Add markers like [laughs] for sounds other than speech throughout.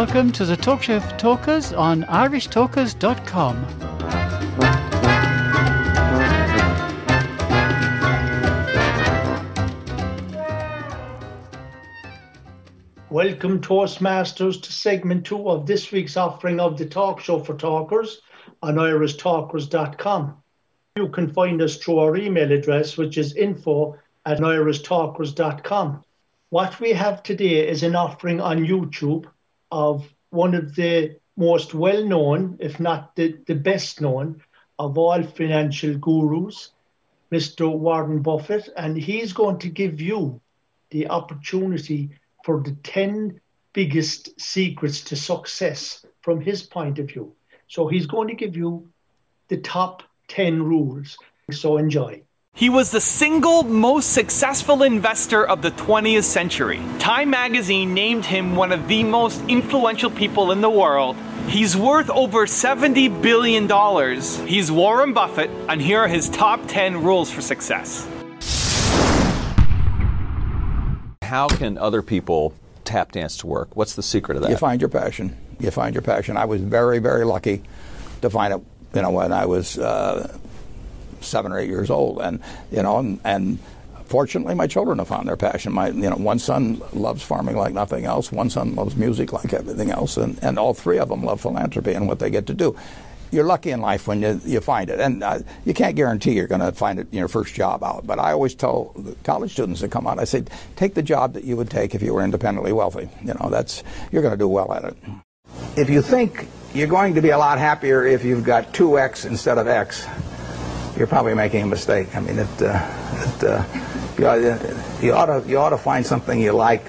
Welcome to the Talk Show for Talkers on irishtalkers.com. Welcome, Toastmasters, to segment two of this week's offering of the Talk Show for Talkers on irishtalkers.com. You can find us through our email address, which is info at irishtalkers.com. What we have today is an offering on YouTube of one of the most well known, if not the, the best known, of all financial gurus, Mr. Warren Buffett, and he's going to give you the opportunity for the 10 biggest secrets to success from his point of view. So he's going to give you the top 10 rules. So enjoy. He was the single most successful investor of the 20th century. Time magazine named him one of the most influential people in the world. He's worth over $70 billion. He's Warren Buffett, and here are his top 10 rules for success. How can other people tap dance to work? What's the secret of that? You find your passion. You find your passion. I was very, very lucky to find it, you know, when I was uh, seven or eight years old, and you know, and, and fortunately, my children have found their passion. My, you know, one son loves farming like nothing else. One son loves music like everything else, and, and all three of them love philanthropy and what they get to do. You're lucky in life when you, you find it, and uh, you can't guarantee you're going to find it in your first job out. But I always tell college students that come out, I say, take the job that you would take if you were independently wealthy. You know, that's you're going to do well at it. If you think you're going to be a lot happier if you've got two X instead of X, you're probably making a mistake. I mean, it, uh, it, uh, you, ought, you, ought to, you ought to find something you like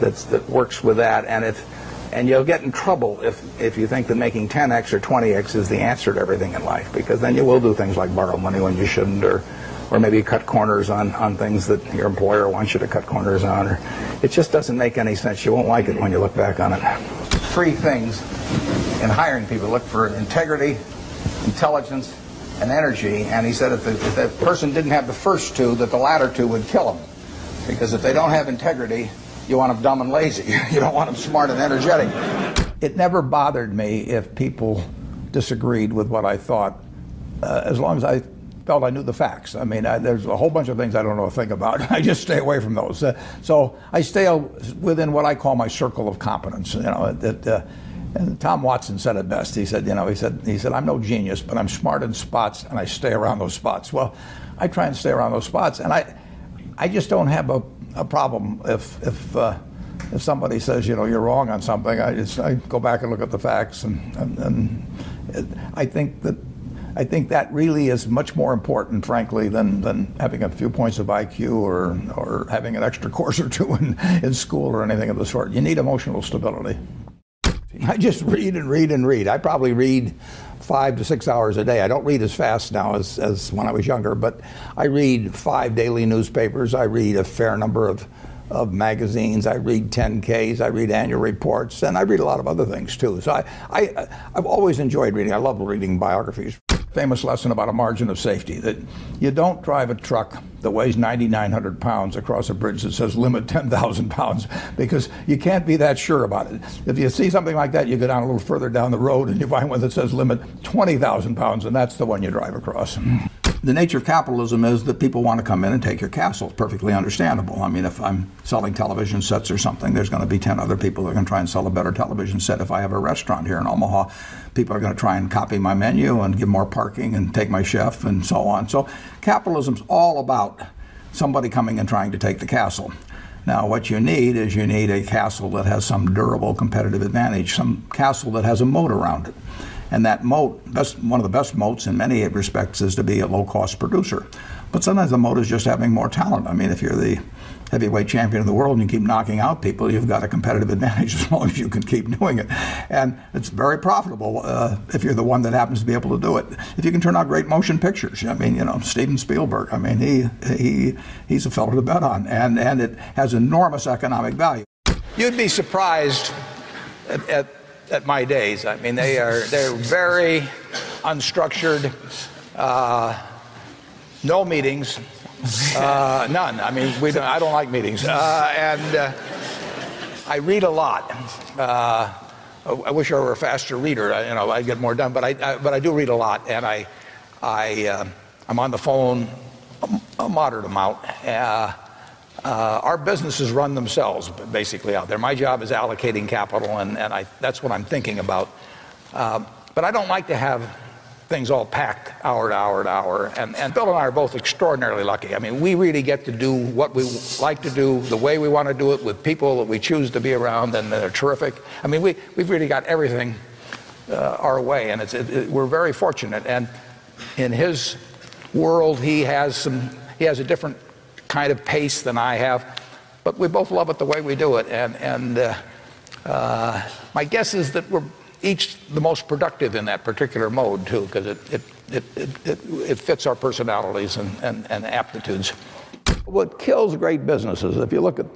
that's, that works with that, and if and you'll get in trouble if, if you think that making 10x or 20x is the answer to everything in life, because then you will do things like borrow money when you shouldn't, or or maybe cut corners on, on things that your employer wants you to cut corners on. Or it just doesn't make any sense. You won't like it when you look back on it. Three things in hiring people look for integrity, intelligence, and energy. And he said if the, if person didn't have the first two, that the latter two would kill them. Because if they don't have integrity, you want them dumb and lazy. [laughs] You don't want them smart and energetic. It never bothered me if people disagreed with what I thought, uh, as long as I felt I knew the facts. I mean, I, there's a whole bunch of things I don't know a thing about. [laughs] I just stay away from those. Uh, so I stay within what I call my circle of competence. You know, that. Uh, and Tom Watson said it best. He said, you know, he said, he said, I'm no genius, but I'm smart in spots, and I stay around those spots. Well, I try and stay around those spots, and I, I just don't have a, a problem if if uh, if somebody says, you know, you're wrong on something. I just I go back and look at the facts, and and, and I think that I think that really is much more important, frankly, than, than having a few points of IQ or, or having an extra [laughs] course or two in, in school or anything of the sort. You need emotional stability. I just read and read and read. I probably read five to six hours a day. I don't read as fast now as, as when I was younger, but I read five daily newspapers. I read a fair number of, of magazines. I read 10Ks. I read annual reports, and I read a lot of other things too. So I, I, I've always enjoyed reading. I love reading biographies famous lesson about a margin of safety that you don't drive a truck that weighs 9,900 pounds across a bridge that says limit 10,000 pounds because you can't be that sure about it. If you see something like that, you go down a little further down the road and you find one that says limit 20,000 pounds, and that's the one you drive across the nature of capitalism is that people want to come in and take your castle. It's perfectly understandable. I mean, if I'm selling television sets or something, there's going to be 10 other people that are going to try and sell a better television set. If I have a restaurant here in Omaha, people are going to try and copy my menu and give more parking and take my chef and so on. So capitalism's all about somebody coming and trying to take the castle. Now, what you need is you need a castle that has some durable competitive advantage, some castle that has a moat around it. And that moat, best, one of the best moats in many respects, is to be a low cost producer. But sometimes the moat is just having more talent. I mean, if you're the heavyweight champion of the world and you keep knocking out people, you've got a competitive advantage [laughs] as long as you can keep doing it. And it's very profitable uh, if you're the one that happens to be able to do it. If you can turn out great motion pictures, I mean, you know, Steven Spielberg, I mean, he, he, he's a fellow to bet on. And, and it has enormous economic value. You'd be surprised at, at at my days. I mean, they are they're very unstructured. Uh, no meetings, uh, none. I mean, don't, I don't like meetings, uh, and uh, I read a lot. Uh, I wish I were a faster reader. I, you know, I'd get more done. But I, I, but I do read a lot, and I, I, uh, I'm on the phone a moderate amount. Uh, our businesses run themselves basically out there. My job is allocating capital, and, and I, that's what I'm thinking about. Uh, but I don't like to have things all packed hour to hour to hour. And, and Bill and I are both extraordinarily lucky. I mean, we really get to do what we like to do, the way we want to do it, with people that we choose to be around, and they're terrific. I mean, we, we've really got everything uh, our way, and it's, it, it, we're very fortunate. And in his world, he has some, he has a different kind of pace than I have, but we both love it the way we do it. And, and uh, uh, my guess is that we're each the most productive in that particular mode too, because it, it, it, it, it, fits our personalities and, and, and aptitudes. What kills great businesses, if you look at,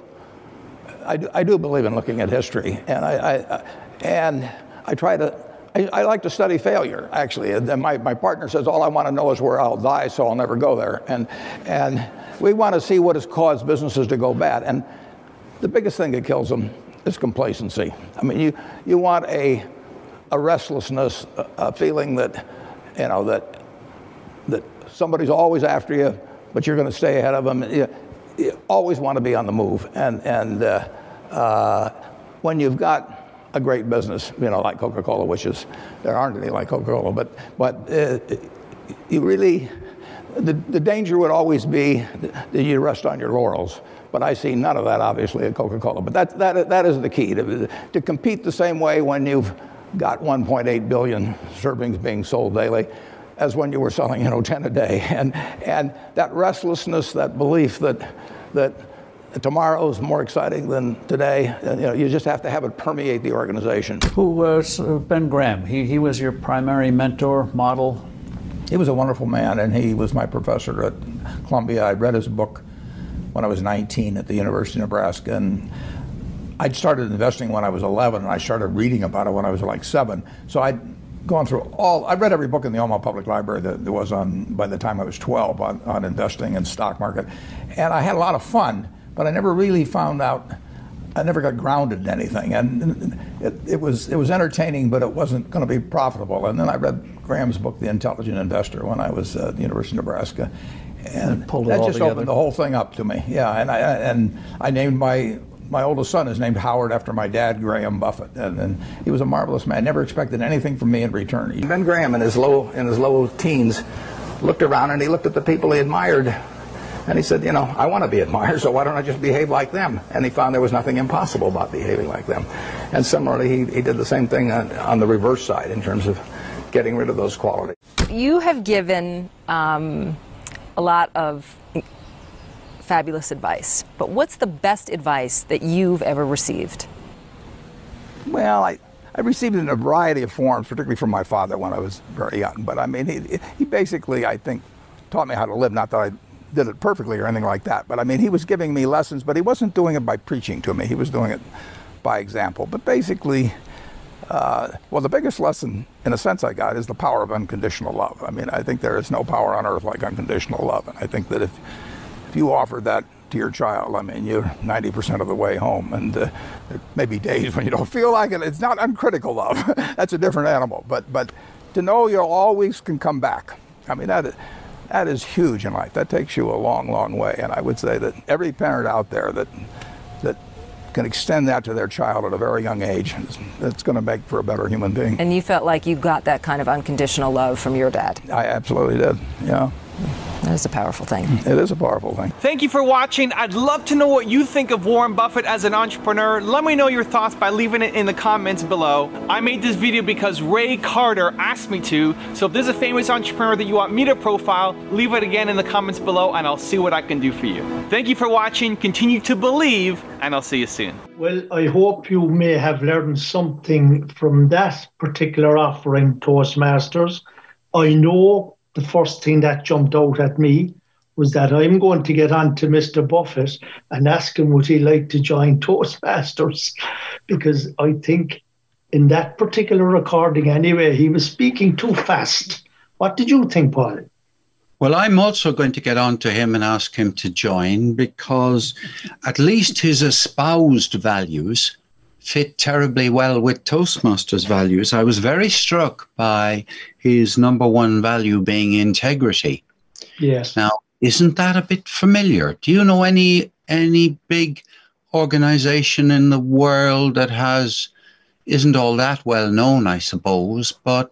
I do, I do believe in looking at history, and I, I and I try to I, I, like to study failure, actually. And my, my partner says, all I want to know is where I'll die, so I'll never go there. And, and we want to see what has caused businesses to go bad. And the biggest thing that kills them is complacency. I mean, you, you want a, a restlessness, a, a feeling that, you know, that, that somebody's always after you, but you're going to stay ahead of them. You, you, always want to be on the move. And, and uh, uh, when you've got a great business, you know, like Coca-Cola, which is, there aren't any like Coca-Cola, but, but uh, you really, the, the danger would always be that you rest on your laurels. But I see none of that, obviously, at Coca-Cola. But that, that, that is the key, to, to compete the same way when you've got 1.8 billion servings being sold daily as when you were selling, you know, 10 a day. And, and that restlessness, that belief that, that tomorrow is more exciting than today. Uh, you know, you just have to have it permeate the organization. Who was uh, Ben Graham? He, he was your primary mentor, model? He was a wonderful man, and he was my professor at Columbia. I read his book when I was 19 at the University of Nebraska, and I'd started investing when I was 11, and I started reading about it when I was like seven. So I'd gone through all, I read every book in the Omaha Public Library that there was on, by the time I was 12, on, on investing and stock market. And I had a lot of fun but I never really found out. I never got grounded in anything, and it, it was it was entertaining, but it wasn't going to be profitable. And then I read Graham's book, The Intelligent Investor, when I was at the University of Nebraska, and, and that just together. opened the whole thing up to me. Yeah, and I and I named my my oldest son is named Howard after my dad, Graham Buffett, and, and, he was a marvelous man. Never expected anything from me in return. Ben Graham, in his low in his low teens, looked around and he looked at the people he admired and he said, you know, I want to be admired, so why don't I just behave like them? And he found there was nothing impossible about behaving like them. And similarly, he, he did the same thing on, on the reverse side in terms of getting rid of those qualities. You have given um, a lot of fabulous advice, but what's the best advice that you've ever received? Well, I, I received it in a variety of forms, particularly from my father when I was very young. But I mean, he, he basically, I think, taught me how to live. Not that I did it perfectly or anything like that. But I mean, he was giving me lessons, but he wasn't doing it by preaching to me. He was doing it by example. But basically, uh, well, the biggest lesson, in a sense, I got is the power of unconditional love. I mean, I think there is no power on earth like unconditional love. And I think that if, if you offer that to your child, I mean, you're 90% of the way home. And uh, there may be days when you don't feel like it. It's not uncritical love. [laughs] That's a different animal. But, but to know you always can come back. I mean, that that is huge in life. That takes you a long, long way. And I would say that every parent out there that that can extend that to their child at a very young age, it's going to make for a better human being. And you felt like you got that kind of unconditional love from your dad. I absolutely did. Yeah. That is a powerful thing. It is a powerful thing. Thank you for watching. I'd love to know what you think of Warren Buffett as an entrepreneur. Let me know your thoughts by leaving it in the comments below. I made this video because Ray Carter asked me to, so if there's a famous entrepreneur that you want me to profile, leave it again in the comments below and I'll see what I can do for you. Thank you for watching, continue to believe, and I'll see you soon. Well, I hope you may have learned something from that particular offering, Toastmasters. I know the first thing that jumped out at me was that I'm going to get on to Mr. Buffett and ask him would he like to join [laughs] Toastmasters because I think in that particular recording anyway he was speaking too fast. What did you think, Paul? Well, I'm also going to get on to him and ask him to join because at least his espoused values fit terribly well with Toastmasters values. I was very struck by his number one value being integrity. Yes. Now, isn't that a bit familiar? Do you know any any big organization in the world that has isn't all that well known, I suppose, but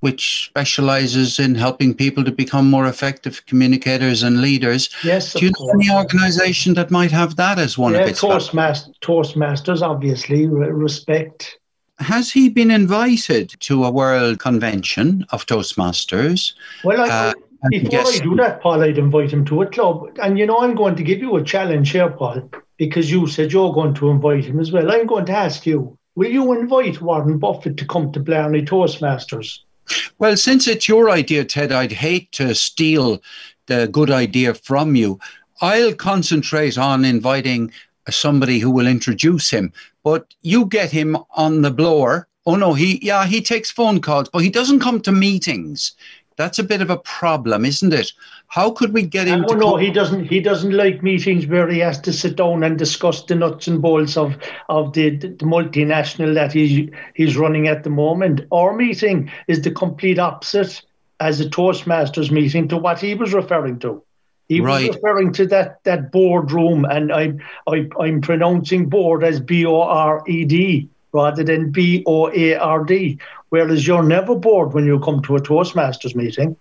which specializes in helping people to become more effective communicators and leaders. Yes, Do you know course. any organization that might have that as one Yeah, of its Toastmasters, Toastmasters, obviously, respect. Has he been invited to a world convention of Toastmasters? Well, I, Uh, before guess- I do that, Paul, I'd invite him to a club. And you know, I'm going to give you a challenge here, Paul, because you said you're going to invite him as well. I'm going to ask you, will you invite Warren Buffett to come to Blarney Toastmasters? Well, since it's your idea, Ted, I'd hate to steal the good idea from you. I'll concentrate on inviting somebody who will introduce him, but you get him on the blower. Oh no, he yeah, he takes phone calls, but he doesn't come to meetings. That's a bit of a problem, isn't it? How could we get him Oh no, he doesn't. He doesn't like meetings where he has to sit down and discuss the nuts and bolts of of the, the multinational that he's he's running at the moment. Our meeting is the complete opposite as a Toastmasters meeting to what he was referring to. He Right. was referring to that that boardroom, and I, I I'm pronouncing board as B O R E D rather than B O A R D. Whereas you're never bored when you come to a Toastmasters meeting.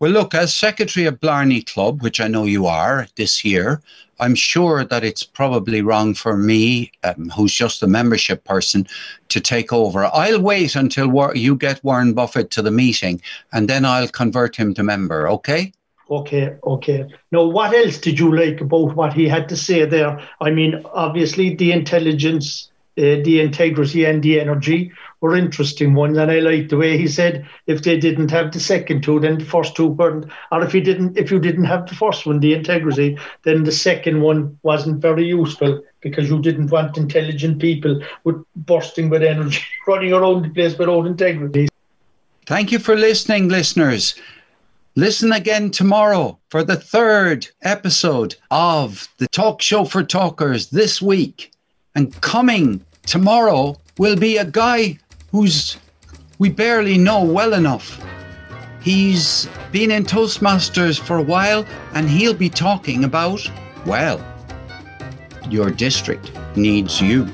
Well, look, as secretary of Blarney Club, which I know you are this year, I'm sure that it's probably wrong for me, um, who's just a membership person, to take over. I'll wait until War- you get Warren Buffett to the meeting, and then I'll convert him to member. Okay? Okay, okay. Now, what else did you like about what he had to say there? I mean, obviously, the intelligence, uh, the integrity, and the energy were interesting ones. And I liked the way he said if they didn't have the second two, then the first two weren't. Or if he didn't, if you didn't have the first one, the integrity, then the second one wasn't very useful because you didn't want intelligent people with bursting with energy [laughs] running around the place without integrity. Thank you for listening, listeners. Listen again tomorrow for the third episode of the Talk Show for Talkers this week. And coming tomorrow will be a guy who's we barely know well enough. He's been in Toastmasters for a while and he'll be talking about, well, your district needs you.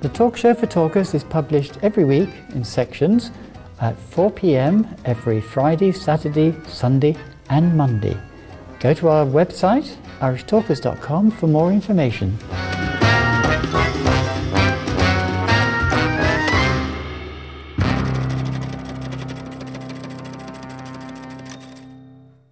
The Talk Show for Talkers is published every week in sections at 4 pm every Friday, Saturday, Sunday, and Monday. Go to our website, irishtalkers.com, for more information.